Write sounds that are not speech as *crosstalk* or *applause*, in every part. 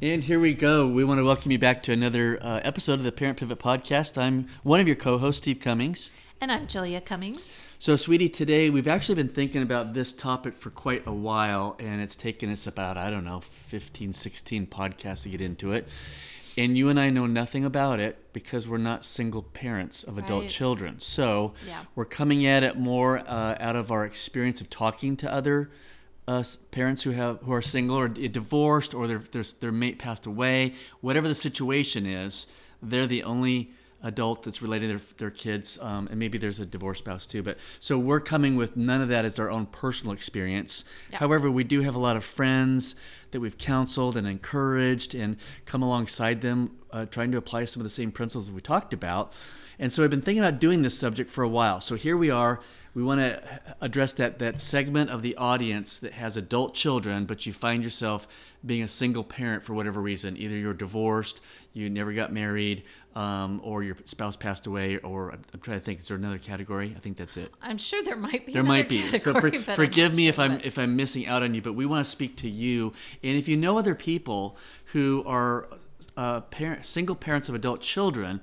And here we go. We want to welcome you back to another uh, episode of the Parent Pivot Podcast. I'm one of your co hosts, Steve Cummings. And I'm Julia Cummings. So, sweetie, today we've actually been thinking about this topic for quite a while, and it's taken us about, I don't know, 15, 16 podcasts to get into it. And you and I know nothing about it because we're not single parents of adult Right. children. So, Yeah. we're coming at it more uh, out of our experience of talking to other uh, s- parents who have who are single or divorced or their their, their mate passed away. Whatever the situation is, they're the only adult that's related to their, their kids, um, and maybe there's a divorced spouse too. But so we're coming with none of that as our own personal experience. Yeah. However, we do have a lot of friends that we've counseled and encouraged and come alongside them, uh, trying to apply some of the same principles we talked about. And so I've been thinking about doing this subject for a while. So here we are. We want to address that that segment of the audience that has adult children, but you find yourself being a single parent for whatever reason. Either you're divorced, you never got married, um, or your spouse passed away, or I'm I'm trying to think. Is there another category? I think that's it. I'm sure there might be. There might be. So for, category, *laughs* but I'm forgive me sure if I'm what. if I'm missing out on you, but we want to speak to you. And if you know other people who are uh, parent, single parents of adult children,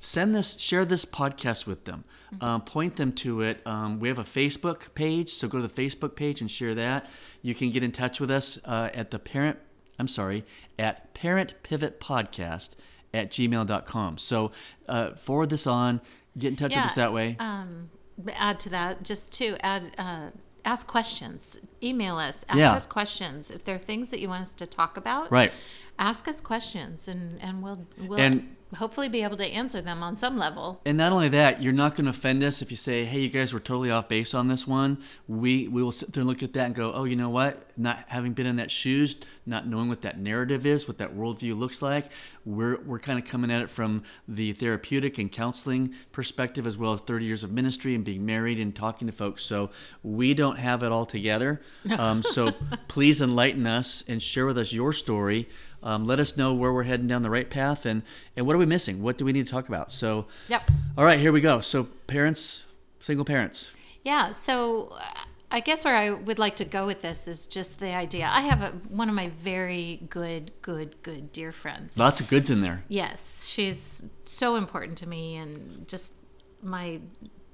send this, share this podcast with them. Mm-hmm. Um, point them to it. Um, we have a Facebook page, so go to the Facebook page and share that. You can get in touch with us uh, at the parent. I'm sorry, at Parent Pivot Podcast at gmail.com. So uh, forward this on. Get in touch with us that way. Um, add to that, just to add, uh, ask questions. Email us. Ask Yeah. us questions. If there are things that you want us to talk about, right. ask us questions, and and we'll we'll And- hopefully be able to answer them on some level. And not only that, you're not going to offend us if you say, "Hey, you guys were totally off base on this one." We we will sit there and look at that and go, "Oh, you know what? Not having been in that shoes, not knowing what that narrative is, what that worldview looks like, we're we're kind of coming at it from the therapeutic and counseling perspective, as well as 30 years of ministry and being married and talking to folks. So we don't have it all together. *laughs* Um, so please enlighten us and share with us your story. Um, let us know where we're heading down the right path and and what are we missing? What do we need to talk about? So. Yep. All right, here we go. So, parents, single parents. Yeah. So uh, I guess where I would like to go with this is just the idea. I have a, one of my very good, good, good dear friends. Lots of goods in there. Yes, she's so important to me and just my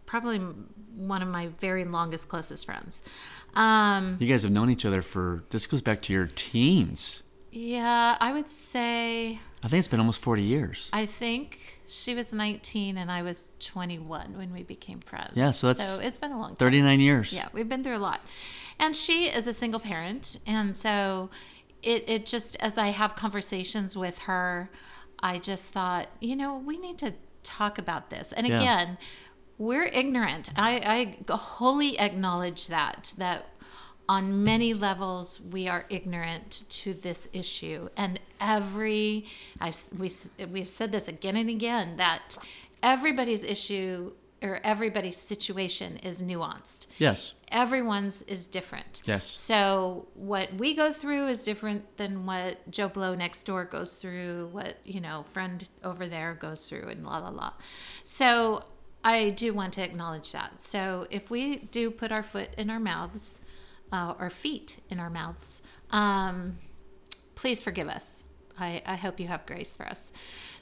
probably one of my very longest closest friends. Um, You guys have known each other for this goes back to your teens. Yeah, I would say I think it's been almost 40 years. I think she was 19 and I was 21 when we became friends. Yeah, so that's so it's been a long time. 39 years. Yeah, we've been through a lot. And she is a single parent. And so it, it just, as I have conversations with her, I just thought, you know, we need to talk about this. And Yeah. again, we're ignorant. I, I wholly acknowledge that, that on many levels we are ignorant to this issue and every I've, we, we've said this again and again that everybody's issue or everybody's situation is nuanced Yes. everyone's is different. Yes. So what we go through is different than what Joe Blow next door goes through, what, you know, friend over there goes through and la la la. So I do want to acknowledge that. So if we do put our foot in our mouths, uh, or feet in our mouths, um, please forgive us. I, I hope you have grace for us.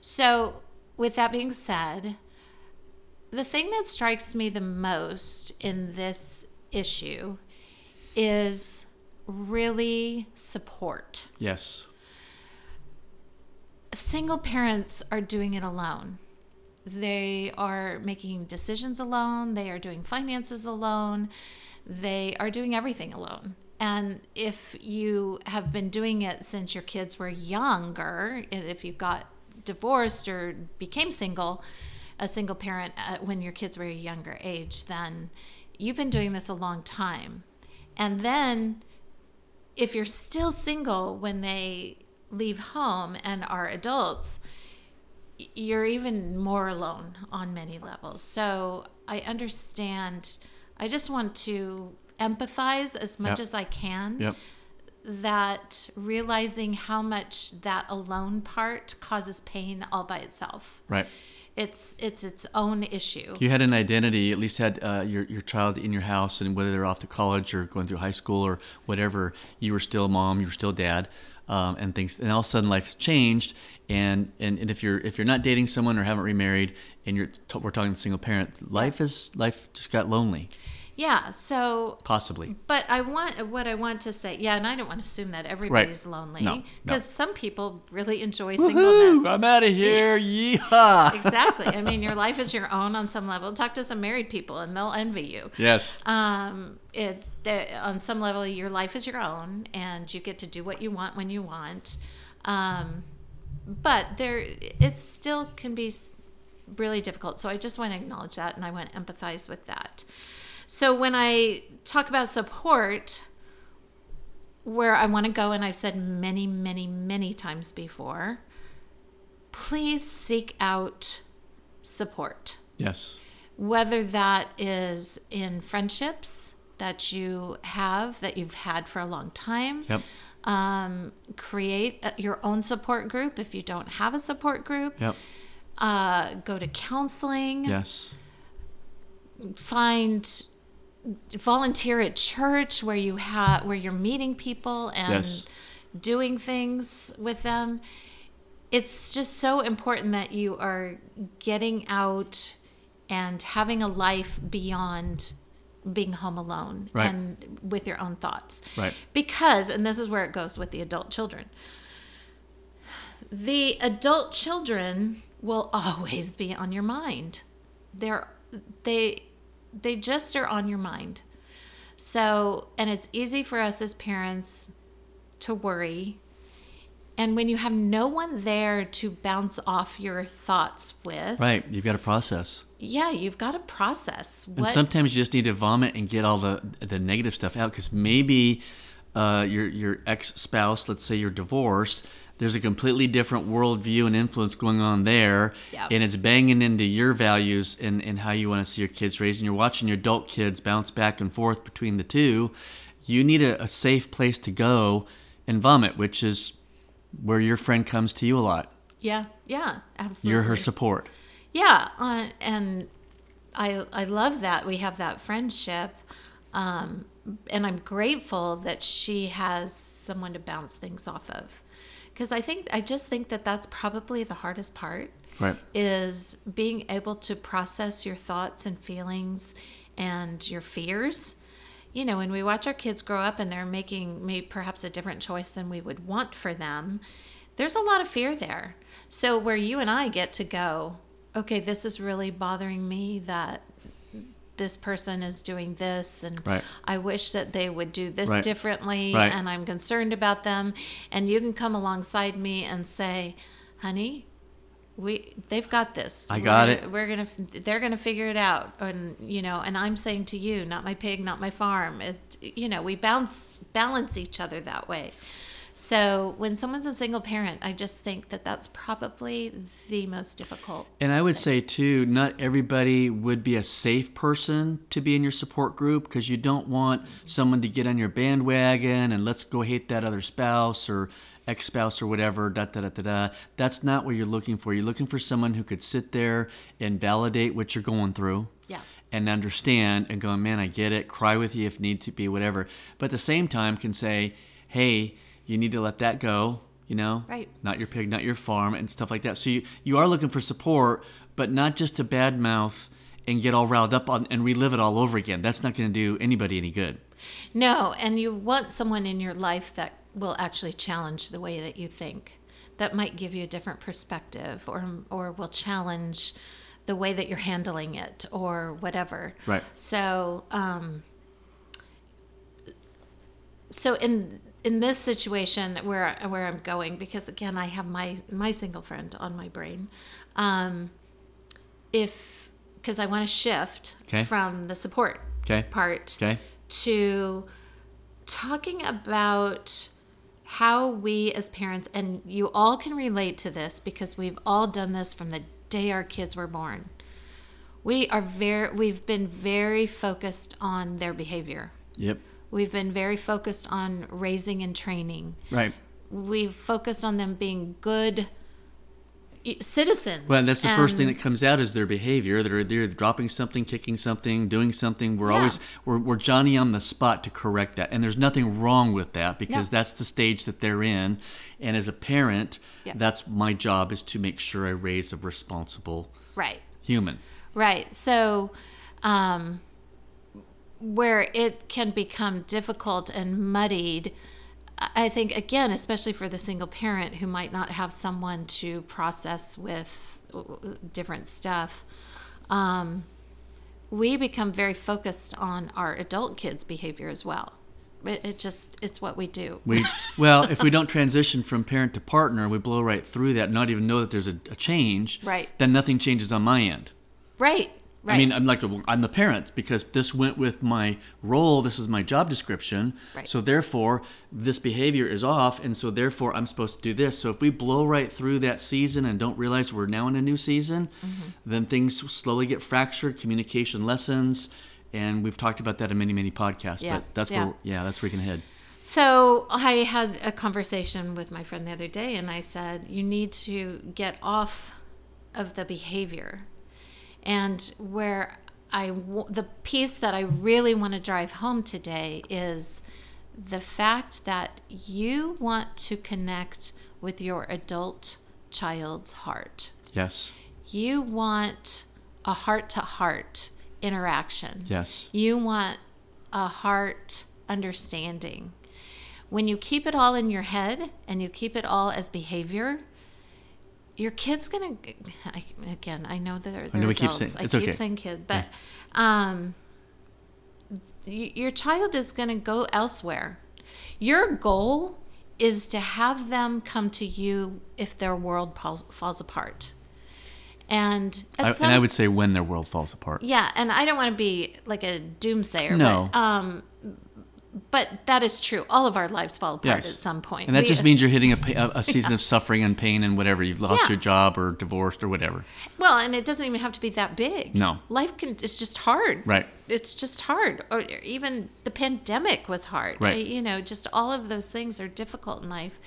So, with that being said, the thing that strikes me the most in this issue is really support. Yes. Single parents are doing it alone. They are making decisions alone, they are doing finances alone, they are doing everything alone. And if you have been doing it since your kids were younger, if you got divorced or became single, a single parent when your kids were a younger age, then you've been doing this a long time. And then if you're still single when they leave home and are adults, you're even more alone on many levels. So I understand. I just want to empathize as much Yep. as I can Yep. that realizing how much that alone part causes pain all by itself. Right. It's it's its own issue. You had an identity, at least had uh, your, your child in your house, and whether they're off to college or going through high school or whatever, you were still mom, you were still dad. um, and things, and all of a sudden life has changed. And, and and if you're if you're not dating someone or haven't remarried, and you're t- we're talking single parent, life is life just got lonely, Yeah. So, possibly. but I want what I want to say. Yeah, and I don't want to assume that everybody's lonely No, no. because some people really enjoy Woohoo! singleness. I'm out of here. *laughs* Yeehaw! exactly. I mean, your *laughs* life is your own on some level. Talk to some married people, and they'll envy you. Yes. Um, it on some level, your life is your own, and you get to do what you want when you want. Um, but there, it still can be really difficult. So I just want to acknowledge that, and I want to empathize with that. So when I talk about support, where I want to go, and I've said many, many, many times before, please seek out support Yes. whether that is in friendships that you have that you've had for a long time Yep. um, create a- your own support group if you don't have a support group Yep. uh, go to counseling Yes. find volunteer at church where you have where you're meeting people and Yes. doing things with them it's just so important that you are getting out and having a life beyond being home alone Right. and with your own thoughts Right. because and this is where it goes with the adult children the adult children will *laughs* always be on your mind they're they they just are on your mind so and it's easy for us as parents to worry and when you have no one there to bounce off your thoughts with Right. You've got to process. yeah you've got to process And sometimes you just need to vomit and get all the the negative stuff out because maybe uh, your your ex spouse, let's say you're divorced, there's a completely different worldview and influence going on there, Yep. and it's banging into your values and, and how you want to see your kids raised. And you're watching your adult kids bounce back and forth between the two. You need a, a safe place to go and vomit, which is where your friend comes to you a lot. yeah yeah absolutely You're her support. Yeah, uh, and I I love that we have that friendship, um, and I'm grateful that she has someone to bounce things off of, because I think I just think that that's probably the hardest part Right. is being able to process your thoughts and feelings and your fears. You know, when we watch our kids grow up and they're making maybe perhaps a different choice than we would want for them, there's a lot of fear there. So where you and I get to go, okay, this is really bothering me that this person is doing this and Right. I wish that they would do this Right. differently Right. and I'm concerned about them and you can come alongside me and say, "Honey, we they've got this. I We're got gonna- it. We're gonna they're gonna figure it out." And you know, and I'm saying to you, "Not my pig, not my farm." It you know, we bounce balance each other that way. So when someone's a single parent, I just think that that's probably the most difficult. And I would say too, not everybody would be a safe person to be in your support group because you don't want someone to get on your bandwagon and let's go hate that other spouse or ex spouse or whatever. Da da da da da. That's not what you're looking for. You're looking for someone who could sit there and validate what you're going through. Yeah. And understand and go, man, I get it. Cry with you if need to be, whatever. But at the same time, can say, hey, you need to let that go. You know, Right. not your pig, not your farm, and stuff like that. So you, you are looking for support, but not just to badmouth and get all riled up on and relive it all over again. That's not going to do anybody any good. No, and you want someone in your life that will actually challenge the way that you think. That might give you a different perspective or or will challenge the way that you're handling it or whatever. Right. So, um so in in this situation where where I'm going because again I have my my single friend on my brain. Um if because I want to shift Okay. from the support Okay. part Okay. to talking about how we as parents and you all can relate to this because we've all done this from the day our kids were born we are very we've been very focused on their behavior Yep. We've been very focused on raising and training Right. we've focused on them being good citizens. Well, and that's the first thing that comes out is their behavior. They're they're dropping something, kicking something, doing something. We're Yeah. always we're, we're Johnny on the spot to correct that, and there's nothing wrong with that because No. that's the stage that they're in. And as a parent, Yeah. that's my job is to make sure I raise a responsible right. human. Right. So, um, where it can become difficult and muddied, I think, again, especially for the single parent who might not have someone to process with different stuff, um, we become very focused on our adult kids' behavior as well. It, it just, it's what we do. We *laughs* well, if we don't transition from parent to partner, we blow right through that, not even know that there's a, a change. Right. Then nothing changes on my end. Right. Right. I mean, I'm like, I'm the parent because this went with my role. This is my job description. Right. So therefore, this behavior is off, and so therefore, I'm supposed to do this. So if we blow right through that season and don't realize we're now in a new season, Mm-hmm. then things slowly get fractured. Communication lessens, and we've talked about that in many, many podcasts. Yeah, But that's yeah. where, yeah, that's where we can head. So I had a conversation with my friend the other day, and I said, You need to get off of the behavior. And where I, w- the piece that I really want to drive home today is the fact that you want to connect with your adult child's heart. Yes. You want a heart to heart interaction. Yes. You want a heart understanding. When you keep it all in your head and you keep it all as behavior, your kid's gonna. I, again, I know they're, they're know we keep adults. saying- I it's keep okay. saying kid, but um, your child is gonna go elsewhere. Your goal is to have them come to you if their world falls, falls apart. And I, some and I would say when their world falls apart. yeah, and I don't want to be like a doomsayer, No. but um, but that is true. All of our lives fall apart Yes. at some point, And that We- just means you're hitting a, a, a season of suffering and pain and whatever. You've lost Yeah. your job or divorced or whatever. well, and it doesn't even have to be that big. No. life can it's just hard. Right. It's just hard, or even the pandemic was hard. Right. You know, just all of those things are difficult in life.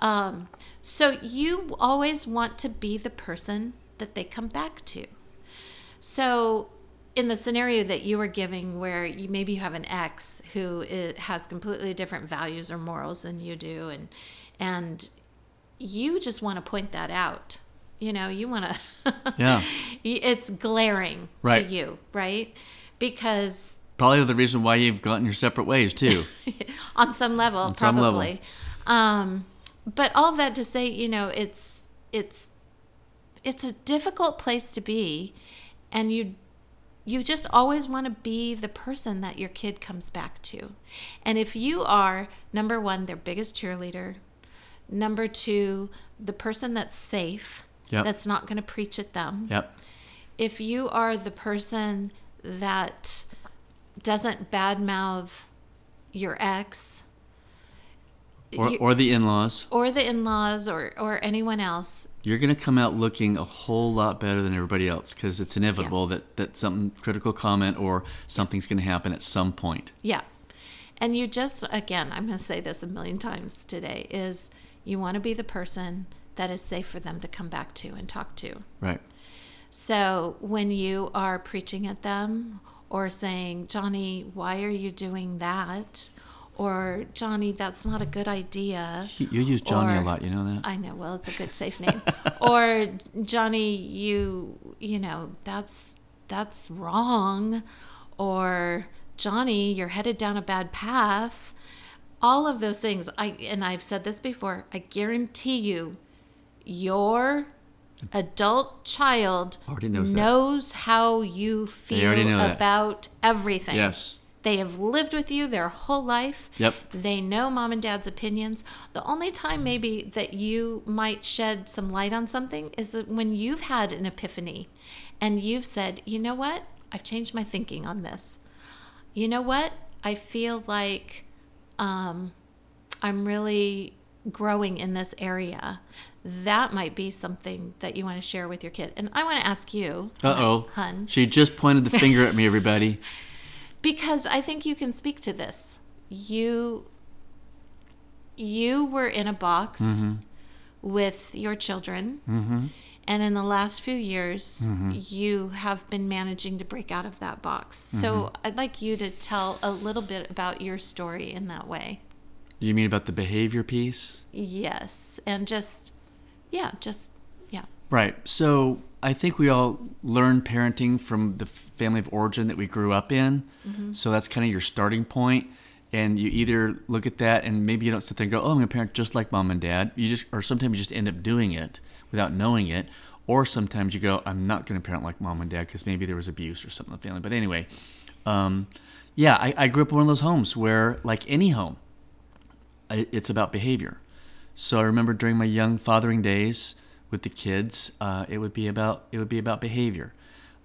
Um, so you always want to be the person that they come back to. So, in the scenario that you were giving, where you maybe you have an ex who has completely different values or morals than you do, and and you just want to point that out. You know, you want to. *laughs* Yeah. It's glaring Right. to you, right? Because Probably the reason why you've gotten your separate ways too. *laughs* on some level, some level. probably. Um, but all of that to say, you know, it's it's it's a difficult place to be, and you you just always want to be the person that your kid comes back to. And if you are number one, their biggest cheerleader, number two, the person that's safe, Yep. that's not going to preach at them. Yep. if you are the person that doesn't badmouth your ex Or, you- or the in-laws. or the in-laws or or anyone else You're going to come out looking a whole lot better than everybody else because it's inevitable that, that something critical comment or something's going to happen at some point. yeah and you just again i'm going to say this a million times today is you want to be the person that is safe for them to come back to and talk to Right. so when you are preaching at them or saying johnny why are you doing that or johnny that's not a good idea You, use Johnny a lot, you know that? I know. Well, it's a good safe name. *laughs* or Johnny, you you know that's that's wrong. Or Johnny, you're headed down a bad path. All of those things. I and I've said this before. I guarantee you, your adult child Already knows knows how you feel about everything. Yes. They have lived with you their whole life. Yep. They know mom and dad's opinions. The only time maybe that you might shed some light on something is when you've had an epiphany and you've said, you know what? I've changed my thinking on this. You know what? I feel like um, I'm really growing in this area. That might be something that you want to share with your kid. And I want to ask you, Uh oh. hun, She just pointed the finger at me, everybody. *laughs* because I think you can speak to this. You you were in a box mm-hmm. with your children mm-hmm. And in the last few years, mm-hmm. you have been managing to break out of that box. So I'd like you to tell a little bit about your story in that way. You mean about the behavior piece? Yes. And just, yeah, just, yeah. Right. So I think we all learn parenting from the family of origin that we grew up in. So that's kind of your starting point. And you either look at that and maybe you don't sit there and go, oh, I'm going to parent just like mom and dad. You just, or sometimes you just end up doing it without knowing it. Or sometimes you go, I'm not going to parent like mom and dad because maybe there was abuse or something in the family. But anyway, um, yeah, I, I grew up in one of those homes where, like any home, it's about behavior. So I remember during my young fathering days with the kids, uh, it would be about it would be about behavior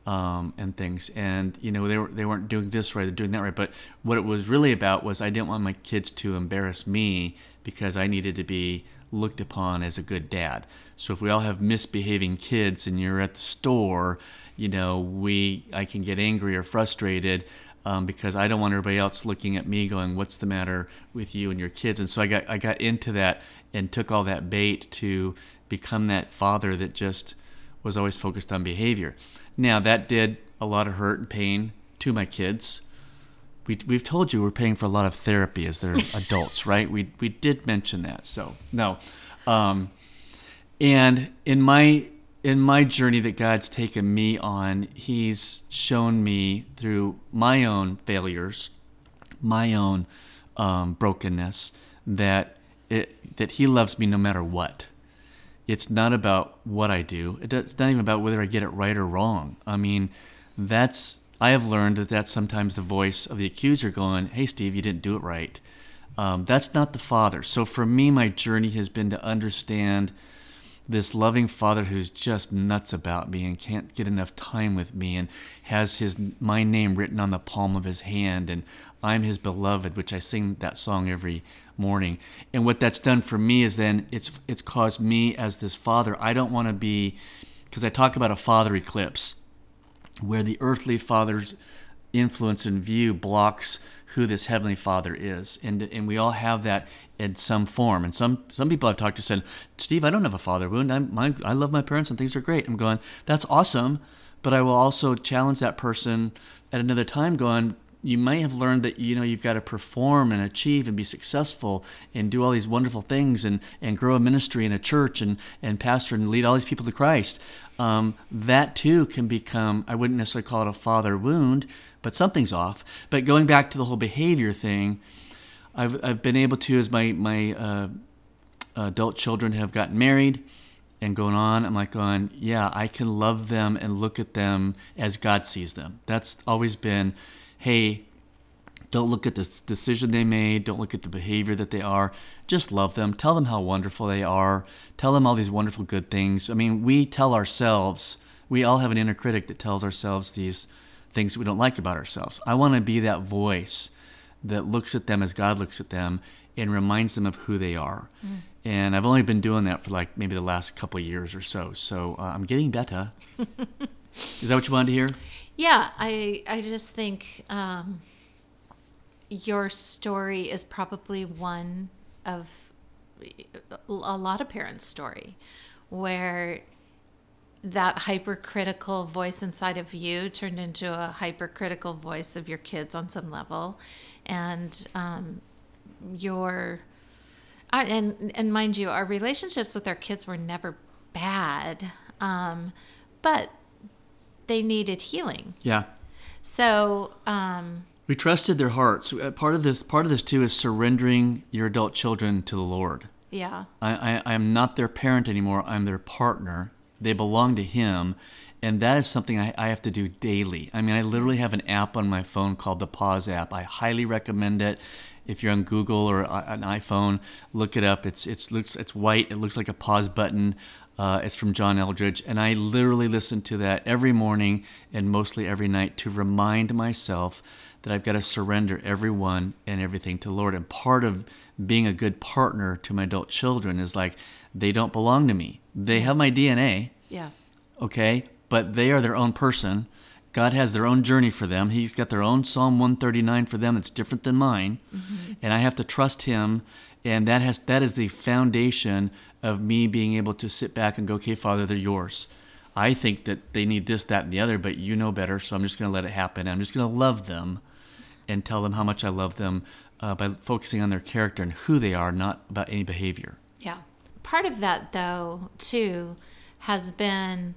um, and things. And you know they were they weren't doing this right, they're doing that right. But what it was really about was I didn't want my kids to embarrass me because I needed to be looked upon as a good dad. So if we all have misbehaving kids and you're at the store, you know we I can get angry or frustrated um, because I don't want everybody else looking at me going, "What's the matter with you and your kids?" And so I got I got into that and took all that bait to become that father that just was always focused on behavior. Now that did a lot of hurt and pain to my kids. We, we've told you we're paying for a lot of therapy as they're *laughs* adults, right? We, we did mention that. So no, um, and in my in my journey that God's taken me on, He's shown me through my own failures, my own um, brokenness, that it, that He loves me no matter what. It's not about what I do. It's not even about whether I get it right or wrong. I mean, that's I have learned that that's sometimes the voice of the accuser going, "Hey, Steve, you didn't do it right." Um, that's not the Father. So for me, my journey has been to understand this loving father who's just nuts about me and can't get enough time with me and has his my name written on the palm of his hand and I'm his beloved which I sing that song every morning. And what that's done for me is then it's it's caused me as this father. I don't want to be because I talk about a father eclipse where the earthly father's influence and view blocks who this heavenly father is. And and we all have that in some form. And some some people I've talked to said Steve I don't have a father wound. I'm my, I love my parents and things are great. I'm going that's awesome but I will also challenge that person at another time going you might have learned that you know you've got to perform and achieve and be successful and do all these wonderful things and and grow a ministry and a church and and pastor and lead all these people to Christ. Um, that too can become I wouldn't necessarily call it a father wound but something's off. But going back to the whole behavior thing I've, I've been able to as my my uh, adult children have gotten married and going on i'm like going yeah i can love them and look at them as god sees them. That's always been hey don't look at this decision they made don't look at the behavior that they are just love them. Tell them how wonderful they are. Tell them all these wonderful good things. I mean we tell ourselves we all have an inner critic that tells ourselves these things we don't like about ourselves. I want to be that voice that looks at them as god looks at them and reminds them of who they are. And i've only been doing that for like maybe the last couple of years or so. So uh, i'm getting better. *laughs* Is that what you wanted to hear Yeah, I I just think um, your story is probably one of a lot of parents' story, where that hypercritical voice inside of you turned into a hypercritical voice of your kids on some level, and um, your I, and and mind you, our relationships with our kids were never bad, um, but they needed healing. yeah So, um, we trusted their hearts Uh, part of this part of this too is surrendering your adult children to the lord yeah, I, I, I am not their parent anymore. I'm their partner. They belong to Him. And that is something I, I have to do daily. I mean, I literally have an app on my phone called the Pause app. I highly recommend it. If you're on Google or uh, an iPhone, look it up. It's it's looks it's white. It looks like a pause button. Uh, it's from John Eldredge, and I literally listen to that every morning and mostly every night to remind myself that I've got to surrender everyone and everything to the Lord. And part of being a good partner to my adult children is like they don't belong to me. They have my DNA, yeah, okay, but they are their own person. God has their own journey for them. He's got their own Psalm 139 for them that's different than mine. And I have to trust Him and that has that is the foundation of me being able to sit back and go, okay, Father, they're yours. I think that they need this, that, and the other, but you know better, so I'm just going to let it happen. I'm just going to love them and tell them how much I love them uh, by focusing on their character and who they are, not about any behavior. Yeah. Part of that, though, too, has been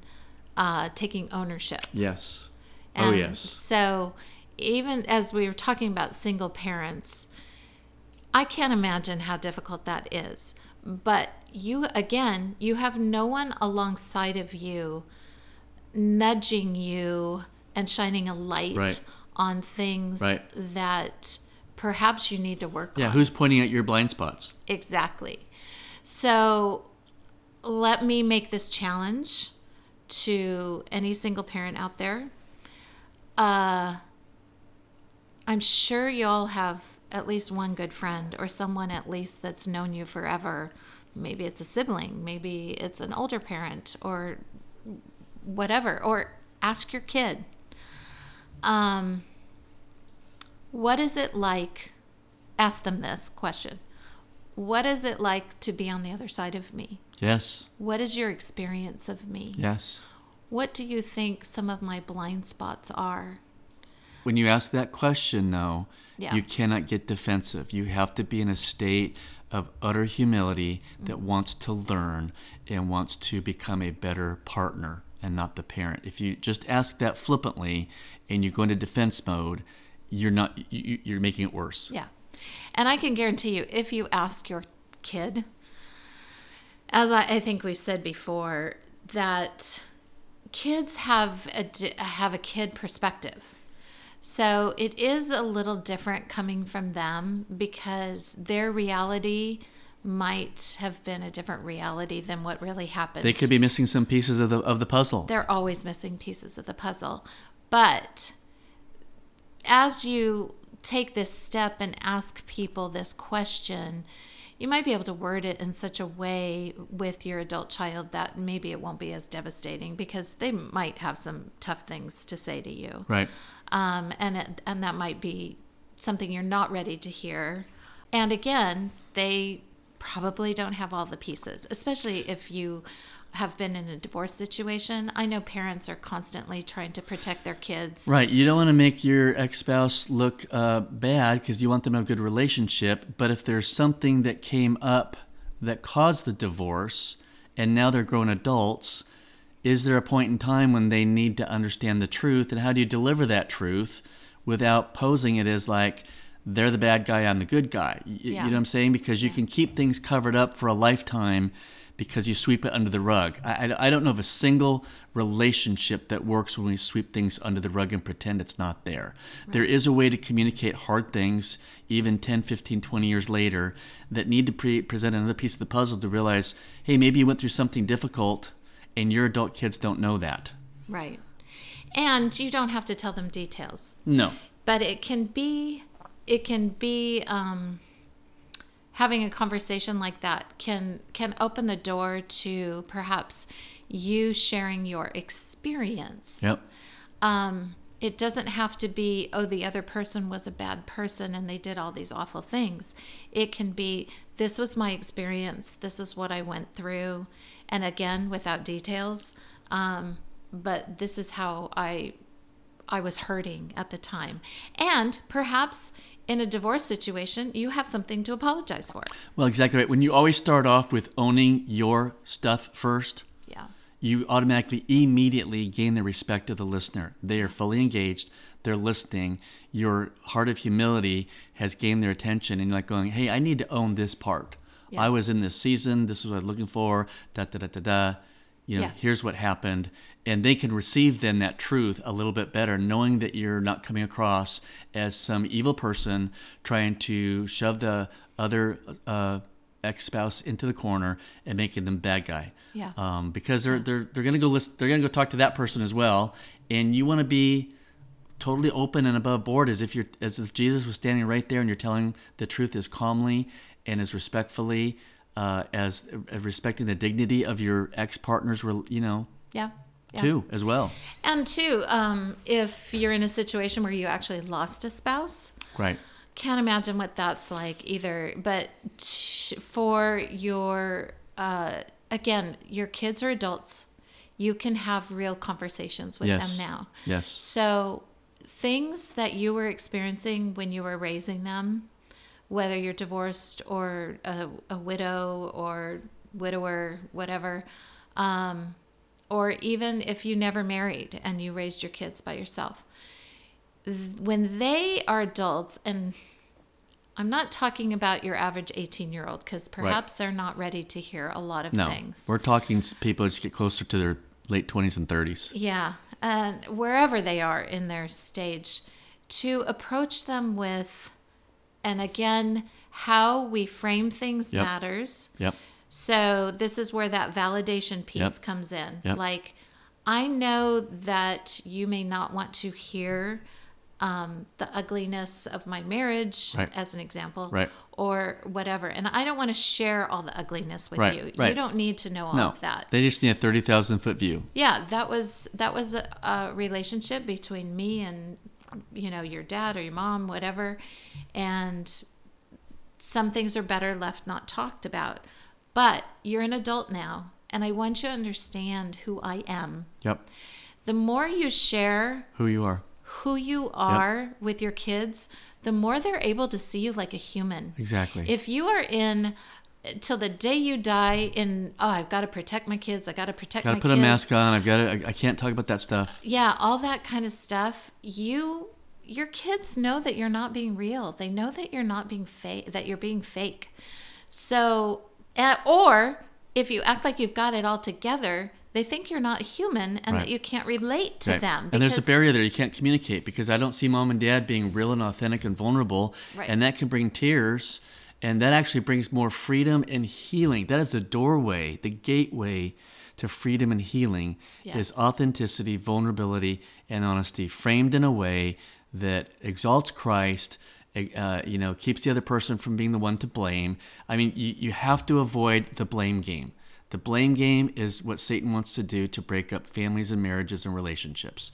uh, taking ownership. Yes. And oh, yes. So, even as we were talking about single parents, I can't imagine how difficult that is. But you, again, you have no one alongside of you nudging you and shining a light Right. on things Right. that perhaps you need to work Yeah, on. who's pointing at your blind spots? Exactly. So let me make this challenge to any single parent out there. Uh, I'm sure y'all have at least one good friend or someone at least that's known you forever. Maybe it's a sibling, maybe it's an older parent or whatever. Or ask your kid. Um, what is it like? Ask them this question What is it like to be on the other side of me? Yes. What is your experience of me? Yes. What do you think some of my blind spots are? When you ask that question, though, Yeah. you cannot get defensive. You have to be in a state of utter humility that mm-hmm. wants to learn and wants to become a better partner and not the parent. If you just ask that flippantly and you go into defense mode, you're not you, you- you're making it worse. Yeah. And I can guarantee you, if you ask your kid, as I, I think we've said before, that kids have a, have a kid perspective. So it is a little different coming from them because their reality might have been a different reality than what really happened. They could be missing some pieces of the of the puzzle. They're always missing pieces of the puzzle. But as you take this step and ask people this question, you might be able to word it in such a way with your adult child that maybe it won't be as devastating because they might have some tough things to say to you. Right. Um, and it, and that might be something you're not ready to hear. And again, they probably don't have all the pieces, especially if you have been in a divorce situation. I know parents are constantly trying to protect their kids. Right. You don't want to make your ex spouse look uh, bad because you want them a good relationship. But if there's something that came up that caused the divorce and now they're grown adults, is there a point in time when they need to understand the truth? And how do you deliver that truth without posing it as like, they're the bad guy, I'm the good guy? Y- Yeah. You know what I'm saying? Because you can keep things covered up for a lifetime because you sweep it under the rug. I, I, I don't know of a single relationship that works when we sweep things under the rug and pretend it's not there. There is a way to communicate hard things, even 10, 15, 20 years later, that need to pre- present another piece of the puzzle to realize hey, maybe you went through something difficult and your adult kids don't know that. Right. And you don't have to tell them details. No. but it can be it can be um, having a conversation like that can can open the door to perhaps you sharing your experience Yep. um, it doesn't have to be oh the other person was a bad person and they did all these awful things it can be this was my experience. This is what i went through. And again without details um, but this is how i i was hurting at the time. And perhaps in a divorce situation you have something to apologize for. Well, exactly right. When you always start off with owning your stuff first, yeah. you automatically immediately gain the respect of the listener. They are fully engaged, they're listening. Your heart of humility has gained their attention, and you're like going, Hey, I need to own this part. Yeah. I was in this season, this is what I was looking for, da da da da da. You know, Yeah. here's what happened. And they can receive then that truth a little bit better, knowing that you're not coming across as some evil person trying to shove the other uh, ex spouse into the corner and making them bad guy Yeah. um, because they're they're they're gonna go list, they're gonna go talk to that person as well, and you want to be totally open and above board as if you're as if Jesus was standing right there and you're telling the truth as calmly and as respectfully uh, as uh, respecting the dignity of your ex partner's you know yeah yeah too as well. and two um, if you're in a situation where you actually lost a spouse Right. can't imagine what that's like either. But for your, uh, again, your kids are adults. You can have real conversations with Yes. them now. Yes. So, things that you were experiencing when you were raising them, whether you're divorced or a, a widow or widower, whatever, um, or even if you never married and you raised your kids by yourself, when they are adults, and I'm not talking about your average 18 year old because perhaps they're not ready to hear a lot of No, things. we're talking people just get closer to their late 20s and 30s. Yeah, and wherever they are in their stage, to approach them with, and again, how we frame things Yep. matters. Yep. So this is where that validation piece Yep. comes in. Yep. Like, I know that you may not want to hear um, the ugliness of my marriage, Right. as an example, Right. or whatever. And I don't want to share all the ugliness with Right, you. You don't need to know all No, of that. they just need a 30,000 foot view. yeah, that was that was a, a relationship between me and you know your dad or your mom, whatever. And some things are better left not talked about. But you're an adult now, and I want you to understand who I am. Yep. The more you share Who you are. Who you are with your kids, the more they're able to see you like a human. Exactly. If you are in till the day you die in oh I've got to protect my kids, I got to protect got my to put kids. a mask on. I've got to, I, I can't talk about that stuff. Yeah, all that kind of stuff. You your kids know that you're not being real. They know that you're not being fake that you're being fake. So or if you act like you've got it all together, they think you're not human and Right. that you can't relate to Right. them. And there's a barrier there. You can't communicate because I don't see mom and dad being real and authentic and vulnerable. Right. And that can bring tears. And that actually brings more freedom and healing. That is the doorway, the gateway to freedom and healing is authenticity, vulnerability, and honesty, framed in a way that exalts Christ, uh, you know, keeps the other person from being the one to blame. I mean, you, you have to avoid the blame game. The blame game is what Satan wants to do to break up families and marriages and relationships.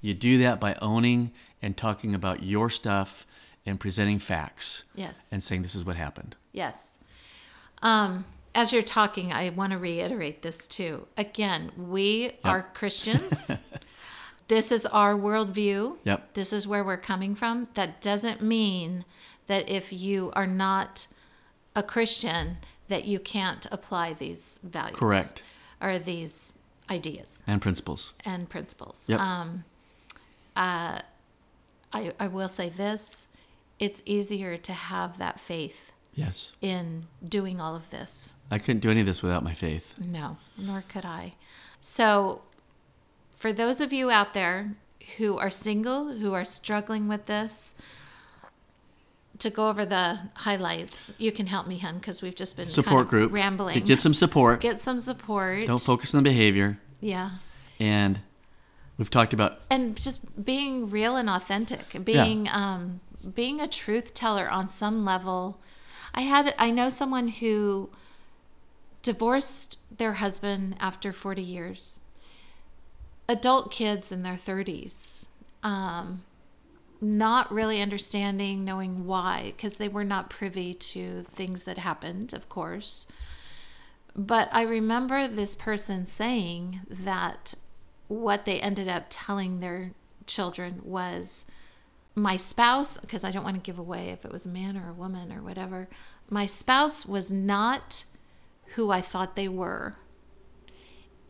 You do that by owning and talking about your stuff and presenting facts Yes. and saying this is what happened. Yes. Um, as you're talking, I want to reiterate this too. Again, we are Christians. *laughs* this is our worldview. Yep. This is where we're coming from. That doesn't mean that if you are not a Christian, that you can't apply these values. Correct. Or these ideas And principles. and principles. Yep. Um, uh, I, I will say this it's easier to have that faith Yes. in doing all of this. I couldn't do any of this without my faith. No, nor could I. So, for those of you out there who are single, who are struggling with this, to go over the highlights, you can help me, hun, because we've just been kind Support of group. rambling. Get some support. Get some support. Don't focus on the behavior. Yeah. And we've talked about and just being real and authentic being um being a truth teller on some level i had i know someone who divorced their husband after 40 years adult kids in their 30s um not really understanding knowing why because they were not privy to things that happened of course but I remember this person saying that what they ended up telling their children was my spouse, because I don't want to give away if it was a man or a woman or whatever, my spouse was not who I thought they were.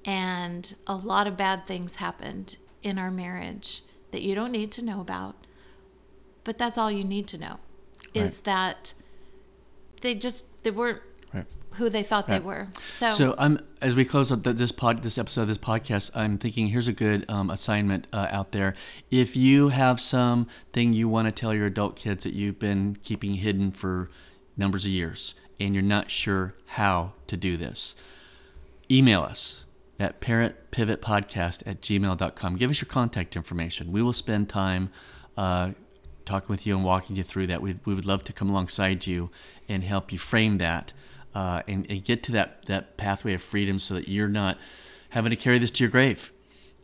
And a lot of bad things happened in our marriage that you don't need to know about. But that's all you need to know is that they just they weren't right. who they thought they were. So, So I'm as we close up this pod, this episode of this podcast, I'm thinking here's a good um, assignment uh, out there. If you have something you want to tell your adult kids that you've been keeping hidden for numbers of years, and you're not sure how to do this, email us at parentpivotpodcast at gmail.com. Give us your contact information. We will spend time uh, talking with you and walking you through that. We, we would love to come alongside you and help you frame that uh, and, and get to that, that pathway of freedom so that you're not having to carry this to your grave.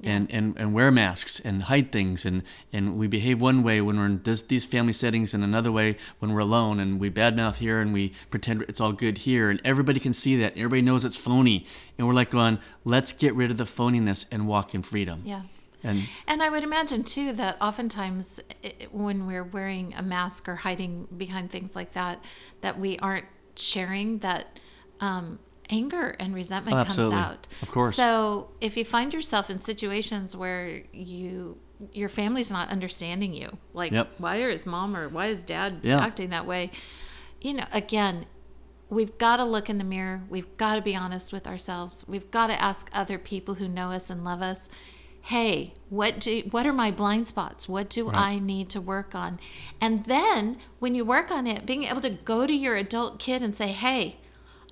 and, and, and wear masks and hide things and, and we behave one way when we're in this, these family settings and another way when we're alone and we badmouth here and we pretend it's all good here and everybody can see that everybody knows it's phony and we're like going let's get rid of the phoniness and walk in freedom Yeah. And And I would imagine too that oftentimes i- when we're wearing a mask or hiding behind things like that, that we aren't sharing that um, anger and resentment Oh, comes out. Of course. So if you find yourself in situations where you your family's not understanding you, like Yep. why is mom or why is dad Yeah. acting that way, you know, again. We've got to look in the mirror. We've got to be honest with ourselves. We've got to ask other people who know us and love us, hey what do what are my blind spots? What do i need to work on? And then when you work on it being able to go to your adult kid and say hey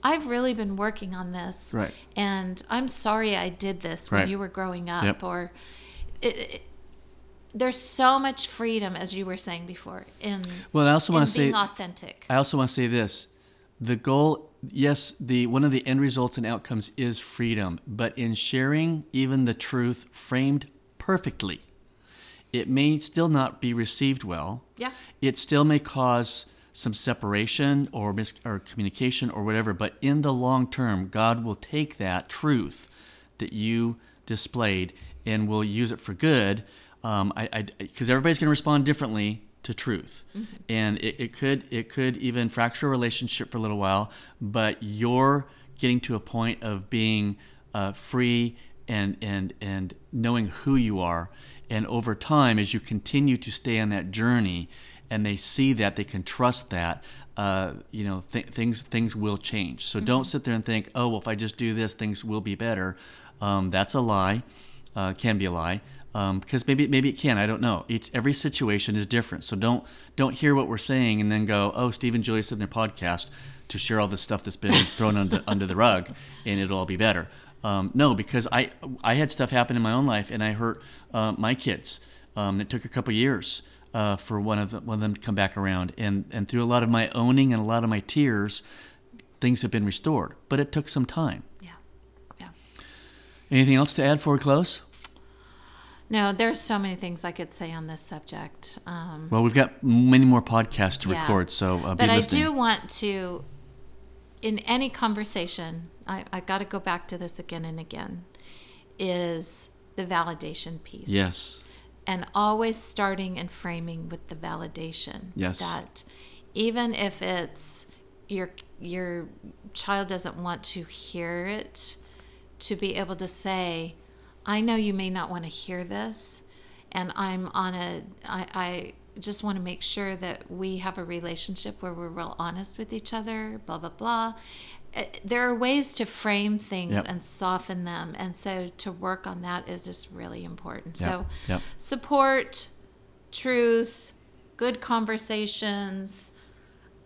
i've really been working on this Right. and i'm sorry i did this when you were growing up Yep. or it, it, there's so much freedom as you were saying before in well i also want to say authentic. I also want to say this: the goal, yes, the one of the end results and outcomes is freedom, but in sharing even the truth framed perfectly, it may still not be received well. Yeah. It still may cause some separation or mis- or communication or whatever, but in the long term, God will take that truth that you displayed and will use it for good. Um, I because everybody's going to respond differently to truth, and it, it could it could even fracture a relationship for a little while. But you're getting to a point of being uh, free and and and knowing who you are, and over time, as you continue to stay on that journey, and they see that they can trust that. Uh, you know, th- things things will change. So don't sit there and think, oh, well, if I just do this, things will be better. Um, that's a lie. Uh, can be a lie um, because maybe maybe it can. I don't know. Each every situation is different. So don't don't hear what we're saying and then go, oh, Steve and Julia said in their podcast to share all this stuff that's been *laughs* thrown under under the rug, and it'll all be better. Um, no, because I I had stuff happen in my own life, and I hurt uh, my kids. Um, it took a couple years uh, for one of them, one of them to come back around, and and through a lot of my owning and a lot of my tears, things have been restored. But it took some time. yeah yeah Anything else to add for we close? No there's so many things i could say on this subject um, Well, we've got many more podcasts to Yeah. record, so uh, but I do want to, in any conversation, I, I got to go back to this again and again, is the validation piece. Yes. And always starting and framing with the validation. Yes. That even if it's your your child doesn't want to hear it, to be able to say, I know you may not want to hear this, and I'm on a I, I just want to make sure that we have a relationship where we're real honest with each other, blah blah blah. Uh, There are ways to frame things Yep. and soften them, and so to work on that is just really important. Yep. So Yep. support, truth, good conversations,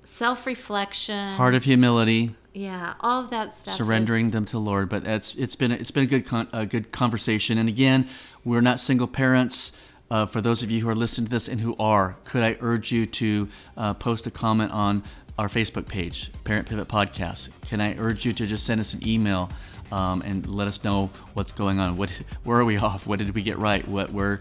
self-reflection. Heart of humility, yeah, all of that stuff. surrendering is- them to the Lord. But that's it's been it's been a good con- a good conversation. And again, we're not single parents. Uh, for those of you who are listening to this and who are, could I urge you to uh, post a comment on our Facebook page, Parent Pivot Podcast? Can I urge you to just send us an email um, and let us know what's going on? What, where are we off? What did we get right? What, where,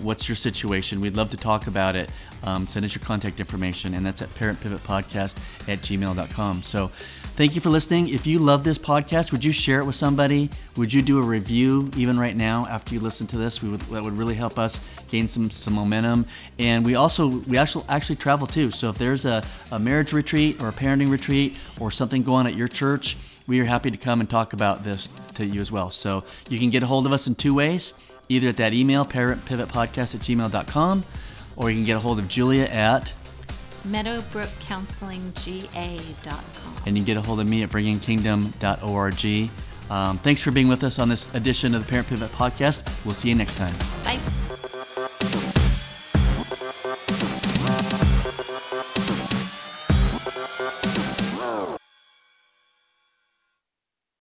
what's your situation? We'd love to talk about it. Um, send us your contact information, and that's at parentpivotpodcast at gmail.com. So Thank you for listening. If you love this podcast, would you share it with somebody? Would you do a review even right now after you listen to this? We would that would really help us gain some some momentum. And we also we actually actually travel too. So if there's a, a marriage retreat or a parenting retreat or something going on at your church, we are happy to come and talk about this to you as well. So you can get a hold of us in two ways, either at that email, parentpivotpodcast at gmail.com, or you can get a hold of Julia at meadowbrookcounselingga.com. and you can get a hold of me at bringingkingdom.org. Um, thanks for being with us on this edition of the Parent Pivot Podcast. We'll see you next time. Bye.